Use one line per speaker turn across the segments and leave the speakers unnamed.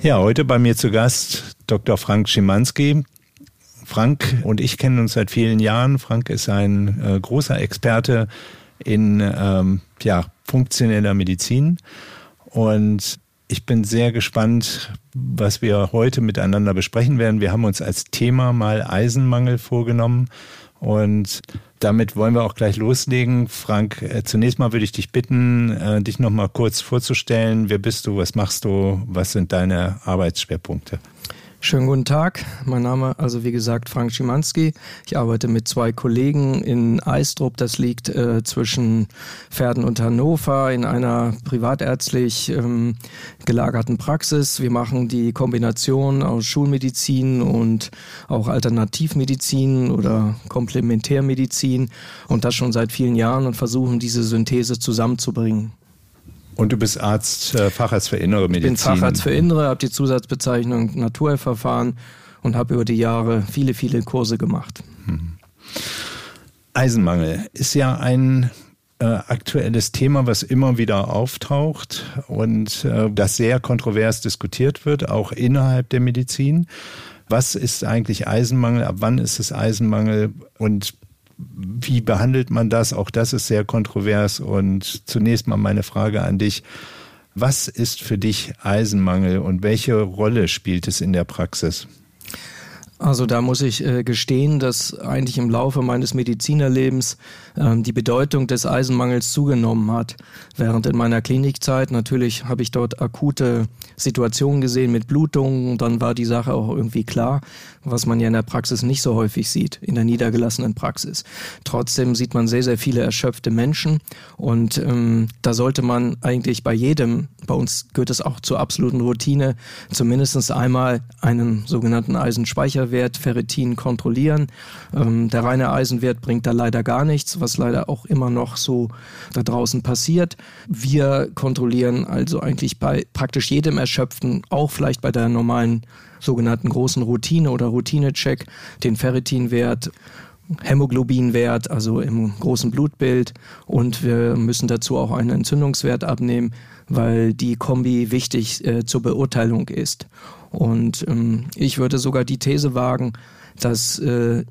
Ja, heute bei mir zu Gast Dr. Frank Schimanski. Frank und ich kennen uns seit vielen Jahren. Frank ist ein äh, großer Experte in ähm, ja, funktioneller Medizin. Und ich bin sehr gespannt, was wir heute miteinander besprechen werden. Wir haben uns als Thema mal Eisenmangel vorgenommen. Und damit wollen wir auch gleich loslegen. Frank, äh, zunächst mal würde ich dich bitten, äh, dich noch mal kurz vorzustellen. Wer bist du? Was machst du? Was sind deine Arbeitsschwerpunkte?
Schönen guten Tag. Mein Name, also wie gesagt, Frank Schimanski. Ich arbeite mit zwei Kollegen in Eistrup. Das liegt äh, zwischen Pferden und Hannover in einer privatärztlich ähm, gelagerten Praxis. Wir machen die Kombination aus Schulmedizin und auch Alternativmedizin oder Komplementärmedizin und das schon seit vielen Jahren und versuchen diese Synthese zusammenzubringen.
Und du bist Arzt, äh, Facharzt für Innere Medizin.
Ich bin Facharzt für Innere, habe die Zusatzbezeichnung Naturverfahren und habe über die Jahre viele, viele Kurse gemacht. Hm.
Eisenmangel ist ja ein äh, aktuelles Thema, was immer wieder auftaucht und äh, das sehr kontrovers diskutiert wird, auch innerhalb der Medizin. Was ist eigentlich Eisenmangel? Ab wann ist es Eisenmangel? Und wie behandelt man das? Auch das ist sehr kontrovers. Und zunächst mal meine Frage an dich. Was ist für dich Eisenmangel und welche Rolle spielt es in der Praxis?
Also da muss ich äh, gestehen, dass eigentlich im Laufe meines Medizinerlebens die Bedeutung des Eisenmangels zugenommen hat. Während in meiner Klinikzeit natürlich habe ich dort akute Situationen gesehen mit Blutungen, dann war die Sache auch irgendwie klar, was man ja in der Praxis nicht so häufig sieht, in der niedergelassenen Praxis. Trotzdem sieht man sehr, sehr viele erschöpfte Menschen und ähm, da sollte man eigentlich bei jedem, bei uns gehört es auch zur absoluten Routine, zumindest einmal einen sogenannten Eisenspeicher Wert Ferritin kontrollieren. Ähm, der reine Eisenwert bringt da leider gar nichts, was leider auch immer noch so da draußen passiert. Wir kontrollieren also eigentlich bei praktisch jedem Erschöpften, auch vielleicht bei der normalen sogenannten großen Routine oder Routinecheck, den Ferritinwert. Hämoglobinwert, also im großen Blutbild. Und wir müssen dazu auch einen Entzündungswert abnehmen, weil die Kombi wichtig äh, zur Beurteilung ist. Und ähm, ich würde sogar die These wagen, dass äh,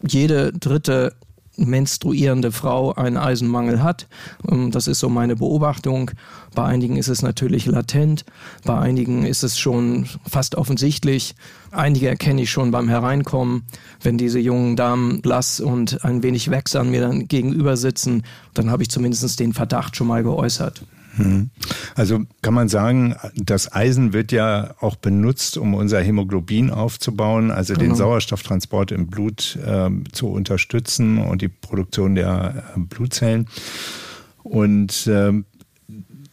jede dritte menstruierende Frau einen Eisenmangel hat. Ähm, das ist so meine Beobachtung. Bei einigen ist es natürlich latent, bei einigen ist es schon fast offensichtlich. Einige erkenne ich schon beim Hereinkommen, wenn diese jungen Damen blass und ein wenig wächsern mir dann gegenüber sitzen, dann habe ich zumindest den Verdacht schon mal geäußert.
Mhm. Also kann man sagen, das Eisen wird ja auch benutzt, um unser Hämoglobin aufzubauen, also genau. den Sauerstofftransport im Blut äh, zu unterstützen und die Produktion der äh, Blutzellen. Und äh,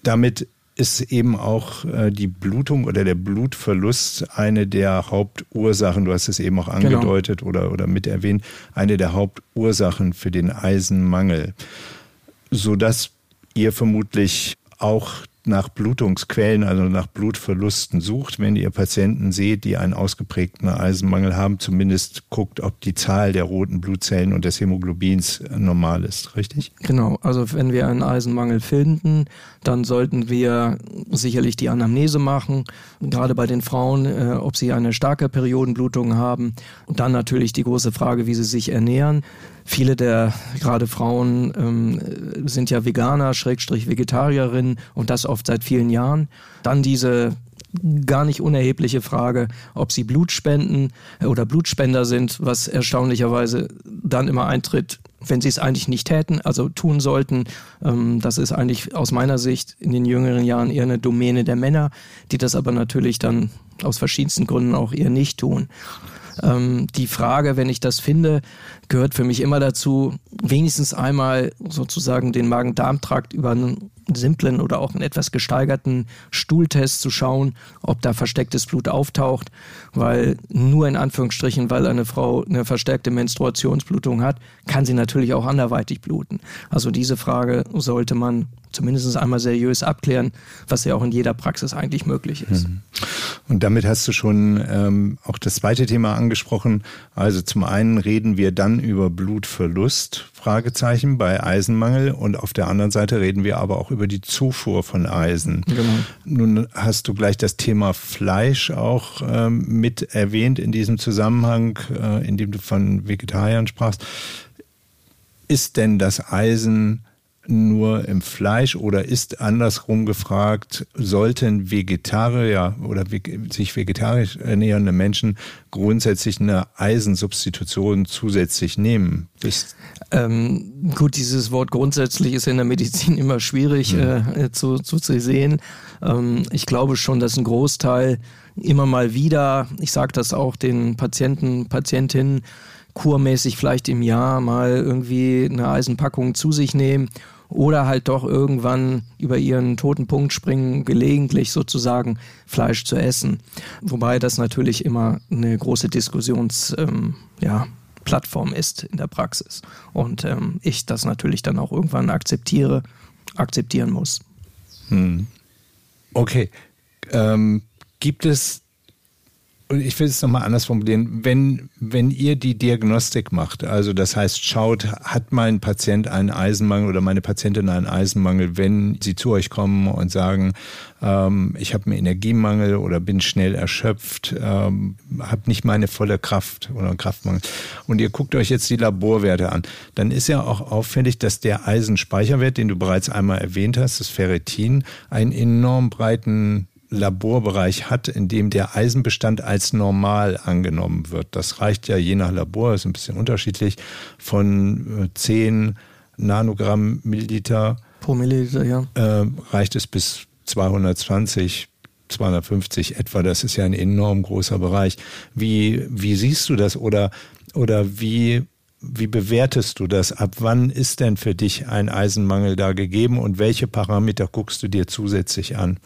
damit ist eben auch äh, die Blutung oder der Blutverlust eine der Hauptursachen, du hast es eben auch genau. angedeutet genau. oder, oder mit erwähnt, eine der Hauptursachen für den Eisenmangel. Sodass ihr vermutlich auch nach Blutungsquellen, also nach Blutverlusten sucht, wenn ihr Patienten seht, die einen ausgeprägten Eisenmangel haben, zumindest guckt, ob die Zahl der roten Blutzellen und des Hämoglobins normal ist, richtig?
Genau, also wenn wir einen Eisenmangel finden, dann sollten wir sicherlich die Anamnese machen, gerade bei den Frauen, äh, ob sie eine starke Periodenblutung haben und dann natürlich die große Frage, wie sie sich ernähren. Viele der gerade Frauen ähm, sind ja Veganer, Schrägstrich Vegetarierinnen und das oft seit vielen Jahren. Dann diese gar nicht unerhebliche Frage, ob sie Blut spenden oder Blutspender sind, was erstaunlicherweise dann immer eintritt, wenn sie es eigentlich nicht täten, also tun sollten. Ähm, das ist eigentlich aus meiner Sicht in den jüngeren Jahren eher eine Domäne der Männer, die das aber natürlich dann aus verschiedensten Gründen auch eher nicht tun. Ähm, die Frage, wenn ich das finde, gehört für mich immer dazu, wenigstens einmal sozusagen den Magen-Darm-Trakt über einen simplen oder auch einen etwas gesteigerten Stuhltest zu schauen, ob da verstecktes Blut auftaucht, weil nur in Anführungsstrichen, weil eine Frau eine verstärkte Menstruationsblutung hat, kann sie natürlich auch anderweitig bluten. Also diese Frage sollte man zumindest einmal seriös abklären, was ja auch in jeder Praxis eigentlich möglich ist. Mhm.
Und damit hast du schon ähm, auch das zweite Thema angesprochen. Also zum einen reden wir dann über Blutverlust, Fragezeichen, bei Eisenmangel. Und auf der anderen Seite reden wir aber auch über die Zufuhr von Eisen. Genau. Nun hast du gleich das Thema Fleisch auch ähm, mit erwähnt in diesem Zusammenhang, äh, in dem du von Vegetariern sprachst. Ist denn das Eisen nur im Fleisch oder ist andersrum gefragt, sollten Vegetarier oder sich vegetarisch ernährende Menschen grundsätzlich eine Eisensubstitution zusätzlich nehmen?
Ähm, gut, dieses Wort grundsätzlich ist in der Medizin immer schwierig mhm. äh, zu, zu, zu sehen. Ähm, ich glaube schon, dass ein Großteil immer mal wieder, ich sage das auch den Patienten, Patientinnen, kurmäßig vielleicht im Jahr mal irgendwie eine Eisenpackung zu sich nehmen oder halt doch irgendwann über ihren toten Punkt springen, gelegentlich sozusagen Fleisch zu essen. Wobei das natürlich immer eine große Diskussions, ähm, ja, ist in der Praxis. Und ähm, ich das natürlich dann auch irgendwann akzeptiere, akzeptieren muss.
Hm. Okay. Ähm, gibt es und ich will es nochmal anders formulieren, wenn, wenn ihr die Diagnostik macht, also das heißt, schaut, hat mein Patient einen Eisenmangel oder meine Patientin einen Eisenmangel, wenn sie zu euch kommen und sagen, ähm, ich habe einen Energiemangel oder bin schnell erschöpft, ähm, habe nicht meine volle Kraft oder Kraftmangel. Und ihr guckt euch jetzt die Laborwerte an, dann ist ja auch auffällig, dass der Eisenspeicherwert, den du bereits einmal erwähnt hast, das Ferritin, einen enorm breiten Laborbereich hat, in dem der Eisenbestand als normal angenommen wird. Das reicht ja je nach Labor, ist ein bisschen unterschiedlich, von 10 äh, Nanogramm Milliliter
pro Milliliter, ja.
Äh, reicht es bis 220, 250 etwa. Das ist ja ein enorm großer Bereich. Wie, wie siehst du das oder, oder wie wie bewertest du das? Ab wann ist denn für dich ein Eisenmangel da gegeben und welche Parameter guckst du dir zusätzlich an?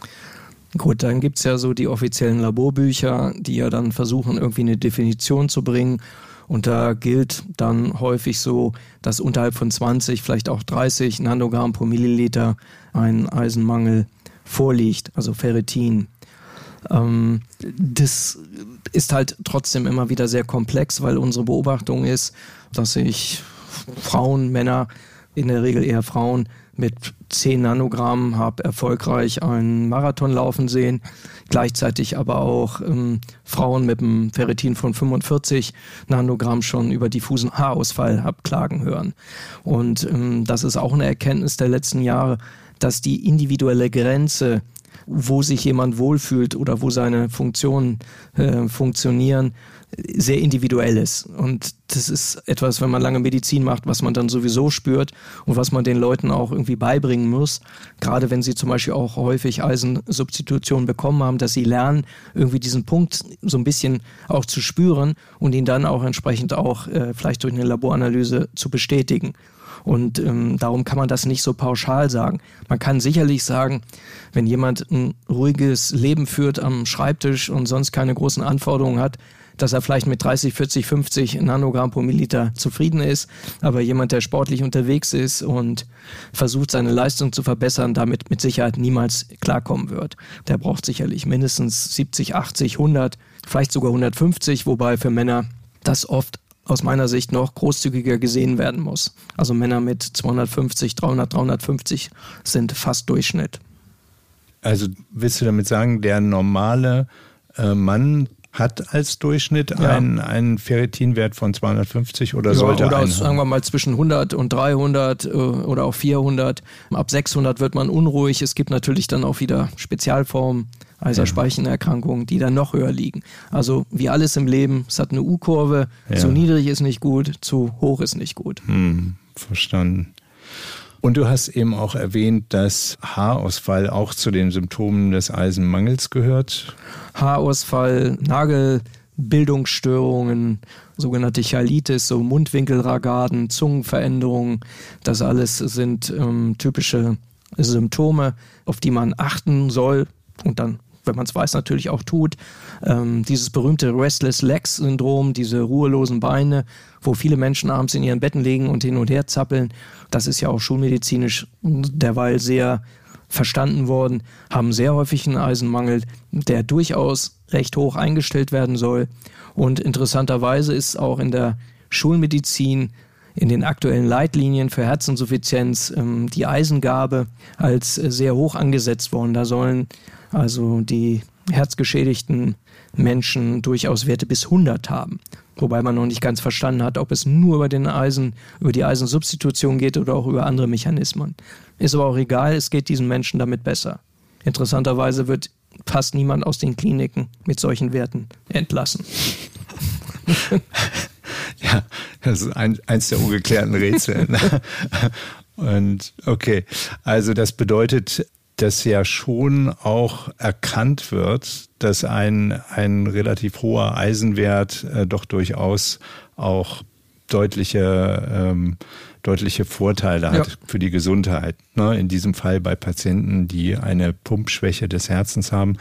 Gut, dann gibt's ja so die offiziellen Laborbücher, die ja dann versuchen, irgendwie eine Definition zu bringen. Und da gilt dann häufig so, dass unterhalb von 20, vielleicht auch 30 Nanogramm pro Milliliter ein Eisenmangel vorliegt, also Ferritin. Ähm, das ist halt trotzdem immer wieder sehr komplex, weil unsere Beobachtung ist, dass sich Frauen, Männer, in der Regel eher Frauen, mit 10 Nanogramm habe erfolgreich einen Marathon laufen sehen, gleichzeitig aber auch ähm, Frauen mit einem Ferritin von 45 Nanogramm schon über diffusen Haarausfall habe klagen hören. Und ähm, das ist auch eine Erkenntnis der letzten Jahre, dass die individuelle Grenze wo sich jemand wohlfühlt oder wo seine Funktionen äh, funktionieren, sehr individuell ist. Und das ist etwas, wenn man lange Medizin macht, was man dann sowieso spürt und was man den Leuten auch irgendwie beibringen muss. Gerade wenn sie zum Beispiel auch häufig Eisensubstitution bekommen haben, dass sie lernen, irgendwie diesen Punkt so ein bisschen auch zu spüren und ihn dann auch entsprechend auch äh, vielleicht durch eine Laboranalyse zu bestätigen. Und ähm, darum kann man das nicht so pauschal sagen. Man kann sicherlich sagen, wenn jemand ein ruhiges Leben führt am Schreibtisch und sonst keine großen Anforderungen hat, dass er vielleicht mit 30, 40, 50 Nanogramm pro Milliliter zufrieden ist. Aber jemand, der sportlich unterwegs ist und versucht, seine Leistung zu verbessern, damit mit Sicherheit niemals klarkommen wird. Der braucht sicherlich mindestens 70, 80, 100, vielleicht sogar 150, wobei für Männer das oft aus meiner Sicht noch großzügiger gesehen werden muss. Also Männer mit 250, 300, 350 sind fast Durchschnitt.
Also willst du damit sagen, der normale äh, Mann hat als Durchschnitt ja. einen, einen Ferritinwert von 250 oder ja, sollte
oder aus, sagen wir mal zwischen 100 und 300 äh, oder auch 400. Ab 600 wird man unruhig. Es gibt natürlich dann auch wieder Spezialformen, Eiserspeichenerkrankungen, die dann noch höher liegen. Also wie alles im Leben, es hat eine U-Kurve. Ja. Zu niedrig ist nicht gut, zu hoch ist nicht gut.
Hm, verstanden. Und du hast eben auch erwähnt, dass Haarausfall auch zu den Symptomen des Eisenmangels gehört.
Haarausfall, Nagelbildungsstörungen, sogenannte Chalitis, so Mundwinkelragaden, Zungenveränderungen, das alles sind ähm, typische Symptome, auf die man achten soll und dann wenn man es weiß, natürlich auch tut. Ähm, dieses berühmte Restless Legs Syndrom, diese ruhelosen Beine, wo viele Menschen abends in ihren Betten liegen und hin und her zappeln, das ist ja auch schulmedizinisch derweil sehr verstanden worden, haben sehr häufig einen Eisenmangel, der durchaus recht hoch eingestellt werden soll. Und interessanterweise ist auch in der Schulmedizin in den aktuellen Leitlinien für Herzinsuffizienz ähm, die Eisengabe als sehr hoch angesetzt worden. Da sollen also die herzgeschädigten Menschen durchaus Werte bis 100 haben. Wobei man noch nicht ganz verstanden hat, ob es nur über den Eisen, über die Eisensubstitution geht oder auch über andere Mechanismen. Ist aber auch egal, es geht diesen Menschen damit besser. Interessanterweise wird fast niemand aus den Kliniken mit solchen Werten entlassen.
ja, das ist ein, eins der ungeklärten Rätsel. Und okay, also das bedeutet, dass ja schon auch erkannt wird, dass ein, ein relativ hoher Eisenwert äh, doch durchaus auch deutliche, ähm, deutliche Vorteile hat ja. für die Gesundheit. Ne? In diesem Fall bei Patienten, die eine Pumpschwäche des Herzens haben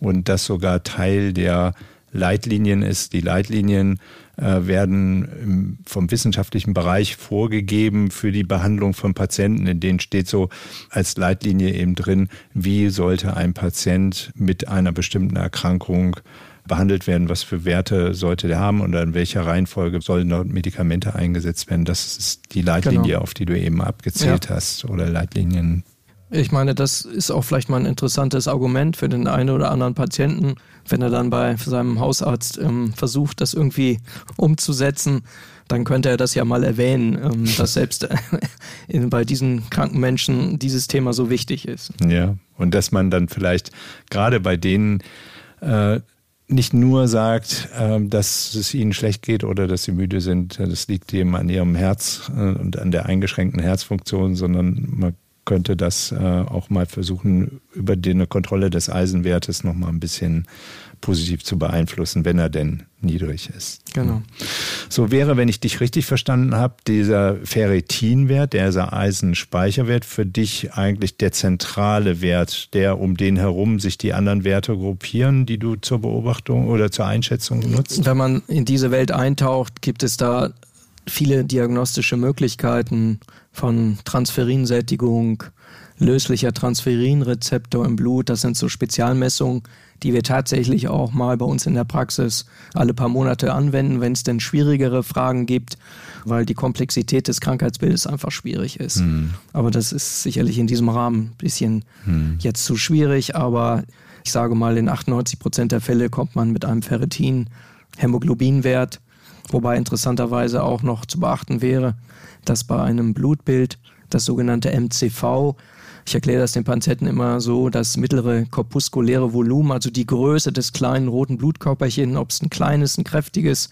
und das sogar Teil der Leitlinien ist. Die Leitlinien äh, werden vom wissenschaftlichen Bereich vorgegeben für die Behandlung von Patienten. In denen steht so als Leitlinie eben drin, wie sollte ein Patient mit einer bestimmten Erkrankung behandelt werden, was für Werte sollte der haben und in welcher Reihenfolge sollen dort Medikamente eingesetzt werden. Das ist die Leitlinie, genau. auf die du eben abgezählt ja. hast oder Leitlinien
ich meine, das ist auch vielleicht mal ein interessantes Argument für den einen oder anderen Patienten, wenn er dann bei seinem Hausarzt ähm, versucht, das irgendwie umzusetzen, dann könnte er das ja mal erwähnen, ähm, dass selbst in, bei diesen kranken Menschen dieses Thema so wichtig ist.
Ja, und dass man dann vielleicht gerade bei denen äh, nicht nur sagt, äh, dass es ihnen schlecht geht oder dass sie müde sind, das liegt eben an ihrem Herz äh, und an der eingeschränkten Herzfunktion, sondern man könnte das äh, auch mal versuchen, über die eine Kontrolle des Eisenwertes nochmal ein bisschen positiv zu beeinflussen, wenn er denn niedrig ist.
Genau.
So wäre, wenn ich dich richtig verstanden habe, dieser Ferritinwert, dieser Eisenspeicherwert, für dich eigentlich der zentrale Wert, der um den herum sich die anderen Werte gruppieren, die du zur Beobachtung oder zur Einschätzung nutzt?
Wenn man in diese Welt eintaucht, gibt es da viele diagnostische Möglichkeiten von Transferinsättigung, löslicher Transferinrezeptor im Blut. Das sind so Spezialmessungen, die wir tatsächlich auch mal bei uns in der Praxis alle paar Monate anwenden, wenn es denn schwierigere Fragen gibt, weil die Komplexität des Krankheitsbildes einfach schwierig ist. Hm. Aber das ist sicherlich in diesem Rahmen ein bisschen hm. jetzt zu schwierig, aber ich sage mal, in 98 Prozent der Fälle kommt man mit einem Ferritin Hämoglobinwert Wobei interessanterweise auch noch zu beachten wäre, dass bei einem Blutbild das sogenannte MCV, ich erkläre das den Panzetten immer so, das mittlere korpuskuläre Volumen, also die Größe des kleinen roten Blutkörperchen, ob es ein kleines, ein kräftiges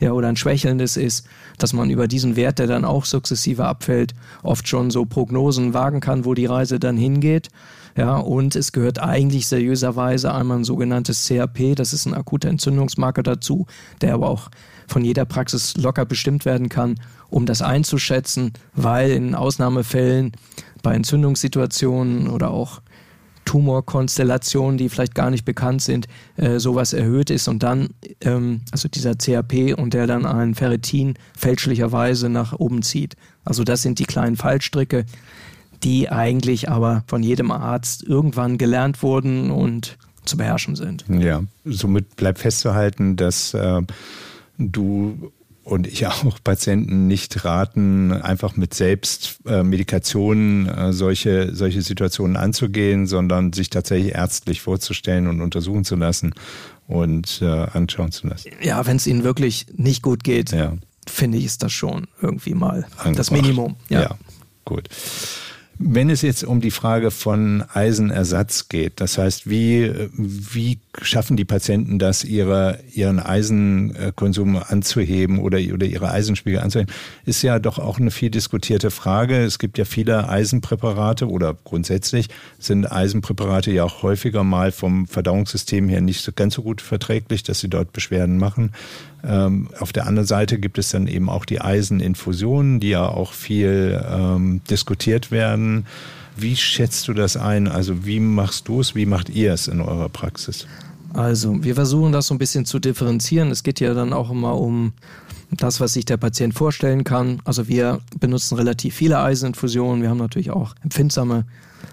ja, oder ein schwächelndes ist, dass man über diesen Wert, der dann auch sukzessive abfällt, oft schon so Prognosen wagen kann, wo die Reise dann hingeht. Ja, und es gehört eigentlich seriöserweise einmal ein sogenanntes CRP, das ist ein akuter Entzündungsmarker dazu, der aber auch von jeder Praxis locker bestimmt werden kann, um das einzuschätzen, weil in Ausnahmefällen bei Entzündungssituationen oder auch Tumorkonstellationen, die vielleicht gar nicht bekannt sind, äh, sowas erhöht ist und dann, ähm, also dieser CRP und der dann ein Ferritin fälschlicherweise nach oben zieht. Also das sind die kleinen Fallstricke, die eigentlich aber von jedem Arzt irgendwann gelernt wurden und zu beherrschen sind.
Ja, somit bleibt festzuhalten, dass äh, du und ich auch Patienten nicht raten, einfach mit Selbstmedikationen äh, solche, solche Situationen anzugehen, sondern sich tatsächlich ärztlich vorzustellen und untersuchen zu lassen und äh, anschauen zu lassen.
Ja, wenn es ihnen wirklich nicht gut geht, ja. finde ich, ist das schon irgendwie mal Angebracht. das Minimum.
Ja, ja gut. Wenn es jetzt um die Frage von Eisenersatz geht, das heißt, wie, wie schaffen die Patienten das, ihre, ihren Eisenkonsum anzuheben oder, oder ihre Eisenspiegel anzuheben, ist ja doch auch eine viel diskutierte Frage. Es gibt ja viele Eisenpräparate oder grundsätzlich sind Eisenpräparate ja auch häufiger mal vom Verdauungssystem her nicht so ganz so gut verträglich, dass sie dort Beschwerden machen. Ähm, auf der anderen Seite gibt es dann eben auch die Eiseninfusionen, die ja auch viel ähm, diskutiert werden. Wie schätzt du das ein? Also wie machst du es? Wie macht ihr es in eurer Praxis?
Also wir versuchen das so ein bisschen zu differenzieren. Es geht ja dann auch immer um das, was sich der Patient vorstellen kann. Also wir benutzen relativ viele Eiseninfusionen. Wir haben natürlich auch empfindsame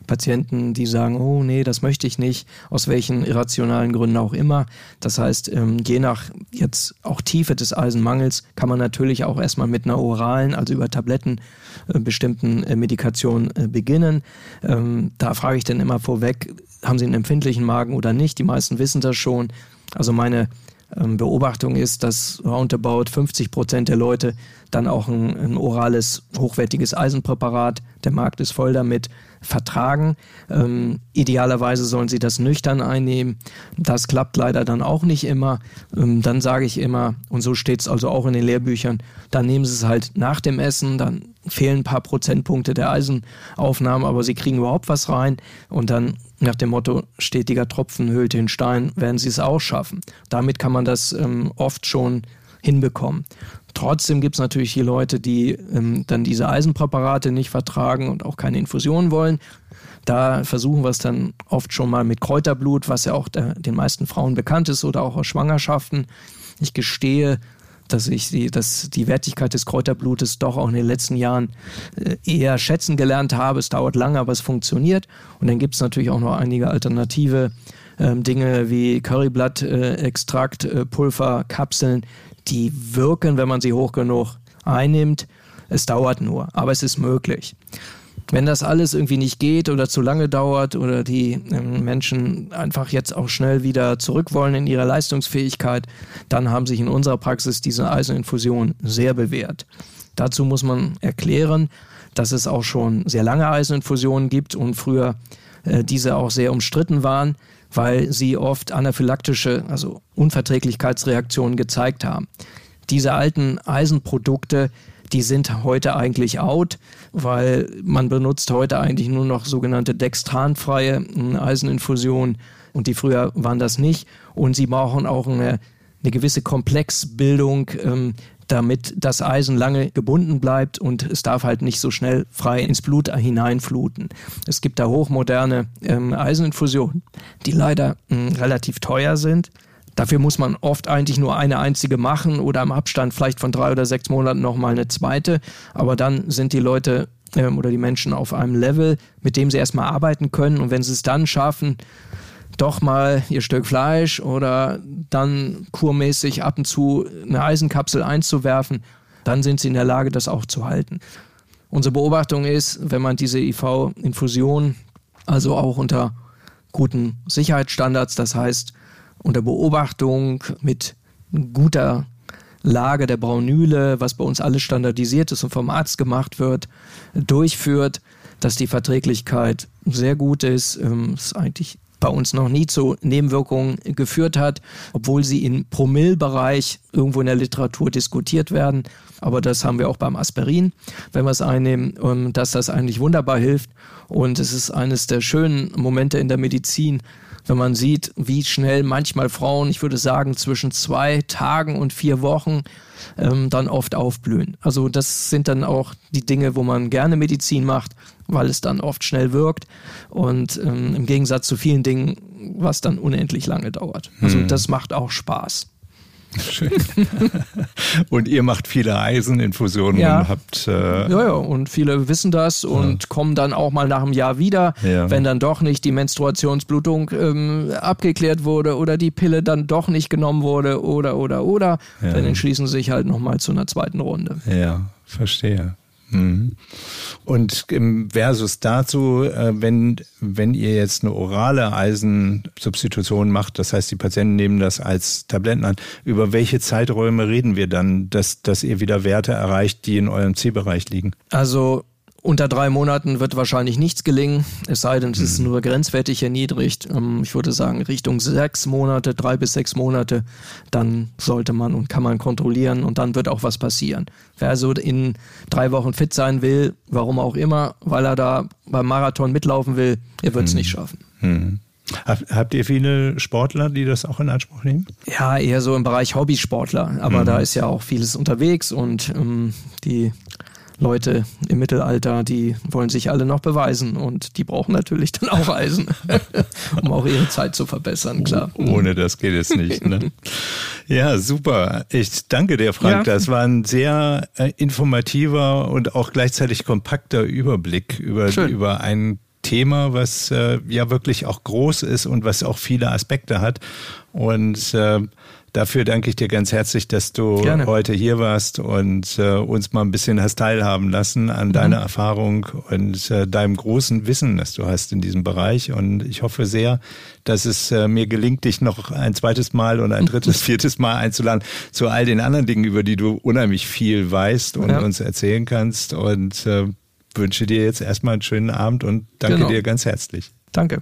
Patienten, die sagen, oh nee, das möchte ich nicht, aus welchen irrationalen Gründen auch immer. Das heißt, ähm, je nach jetzt auch Tiefe des Eisenmangels kann man natürlich auch erstmal mit einer oralen, also über Tabletten äh, bestimmten äh, Medikation äh, beginnen. Ähm, da frage ich dann immer vorweg, haben Sie einen empfindlichen Magen oder nicht? Die meisten wissen das schon. Also meine Beobachtung ist, dass roundabout 50 Prozent der Leute dann auch ein, ein, orales, hochwertiges Eisenpräparat, der Markt ist voll damit, vertragen. Ähm, idealerweise sollen sie das nüchtern einnehmen. Das klappt leider dann auch nicht immer. Ähm, dann sage ich immer, und so steht es also auch in den Lehrbüchern, dann nehmen sie es halt nach dem Essen, dann fehlen ein paar Prozentpunkte der Eisenaufnahme, aber sie kriegen überhaupt was rein und dann nach dem Motto, stetiger Tropfen hüllt den Stein, werden sie es auch schaffen. Damit kann man das ähm, oft schon hinbekommen. Trotzdem gibt es natürlich die Leute, die ähm, dann diese Eisenpräparate nicht vertragen und auch keine Infusion wollen. Da versuchen wir es dann oft schon mal mit Kräuterblut, was ja auch der, den meisten Frauen bekannt ist oder auch aus Schwangerschaften. Ich gestehe, dass ich die, dass die Wertigkeit des Kräuterblutes doch auch in den letzten Jahren äh, eher schätzen gelernt habe. Es dauert lange, aber es funktioniert. Und dann gibt es natürlich auch noch einige alternative ähm, Dinge wie Curryblattextrakt, äh, Pulver, Kapseln, die wirken, wenn man sie hoch genug einnimmt. Es dauert nur, aber es ist möglich. Wenn das alles irgendwie nicht geht oder zu lange dauert oder die ähm, Menschen einfach jetzt auch schnell wieder zurück wollen in ihrer Leistungsfähigkeit, dann haben sich in unserer Praxis diese Eiseninfusion sehr bewährt. Dazu muss man erklären, dass es auch schon sehr lange Eiseninfusionen gibt und früher äh, diese auch sehr umstritten waren weil sie oft anaphylaktische, also Unverträglichkeitsreaktionen gezeigt haben. Diese alten Eisenprodukte, die sind heute eigentlich out, weil man benutzt heute eigentlich nur noch sogenannte dextranfreie Eiseninfusionen und die früher waren das nicht. Und sie brauchen auch eine, eine gewisse Komplexbildung, ähm, damit das Eisen lange gebunden bleibt und es darf halt nicht so schnell frei ins Blut hineinfluten. Es gibt da hochmoderne ähm, Eiseninfusionen, die leider äh, relativ teuer sind. Dafür muss man oft eigentlich nur eine einzige machen oder im Abstand vielleicht von drei oder sechs Monaten nochmal eine zweite. Aber dann sind die Leute ähm, oder die Menschen auf einem Level, mit dem sie erstmal arbeiten können. Und wenn sie es dann schaffen, doch mal ihr Stück Fleisch oder dann kurmäßig ab und zu eine Eisenkapsel einzuwerfen, dann sind sie in der Lage, das auch zu halten. Unsere Beobachtung ist, wenn man diese IV-Infusion, also auch unter guten Sicherheitsstandards, das heißt unter Beobachtung mit guter Lage der Braunüle, was bei uns alles standardisiert ist und vom Arzt gemacht wird, durchführt, dass die Verträglichkeit sehr gut ist. Ähm, ist eigentlich bei uns noch nie zu Nebenwirkungen geführt hat, obwohl sie im Promillbereich irgendwo in der Literatur diskutiert werden. Aber das haben wir auch beim Aspirin, wenn wir es einnehmen, ähm, dass das eigentlich wunderbar hilft. Und es ist eines der schönen Momente in der Medizin, wenn man sieht, wie schnell manchmal Frauen, ich würde sagen, zwischen zwei Tagen und vier Wochen ähm, dann oft aufblühen. Also das sind dann auch die Dinge, wo man gerne Medizin macht, weil es dann oft schnell wirkt und ähm, im Gegensatz zu vielen Dingen, was dann unendlich lange dauert. Also hm. das macht auch Spaß.
Schön. und ihr macht viele Eiseninfusionen
ja.
und habt.
Äh ja, ja, und viele wissen das und ja. kommen dann auch mal nach einem Jahr wieder, ja. wenn dann doch nicht die Menstruationsblutung ähm, abgeklärt wurde oder die Pille dann doch nicht genommen wurde oder, oder, oder. Dann entschließen sie sich halt nochmal zu einer zweiten Runde.
Ja, verstehe. Mhm. Und im Versus dazu, äh, wenn, wenn ihr jetzt eine orale Eisensubstitution macht, das heißt, die Patienten nehmen das als Tabletten an, über welche Zeiträume reden wir dann, dass, dass ihr wieder Werte erreicht, die in eurem Zielbereich liegen?
Also unter drei Monaten wird wahrscheinlich nichts gelingen, es sei denn, es ist mhm. nur grenzwertig erniedrigt. Ähm, ich würde sagen, Richtung sechs Monate, drei bis sechs Monate, dann sollte man und kann man kontrollieren und dann wird auch was passieren. Wer also in drei Wochen fit sein will, warum auch immer, weil er da beim Marathon mitlaufen will, er wird es mhm. nicht schaffen.
Mhm. Habt ihr viele Sportler, die das auch in Anspruch nehmen?
Ja, eher so im Bereich Hobbysportler. Aber mhm. da ist ja auch vieles unterwegs und ähm, die Leute im Mittelalter, die wollen sich alle noch beweisen und die brauchen natürlich dann auch Eisen, um auch ihre Zeit zu verbessern, klar.
Ohne das geht es nicht. Ne? Ja, super. Ich danke dir, Frank. Ja. Das war ein sehr äh, informativer und auch gleichzeitig kompakter Überblick über, über ein Thema, was äh, ja wirklich auch groß ist und was auch viele Aspekte hat. Und äh, Dafür danke ich dir ganz herzlich, dass du Gerne. heute hier warst und äh, uns mal ein bisschen hast teilhaben lassen an mhm. deiner Erfahrung und äh, deinem großen Wissen, das du hast in diesem Bereich. Und ich hoffe sehr, dass es äh, mir gelingt, dich noch ein zweites Mal und ein drittes, viertes Mal einzuladen zu all den anderen Dingen, über die du unheimlich viel weißt und ja. uns erzählen kannst. Und äh, wünsche dir jetzt erstmal einen schönen Abend und danke genau. dir ganz herzlich.
Danke.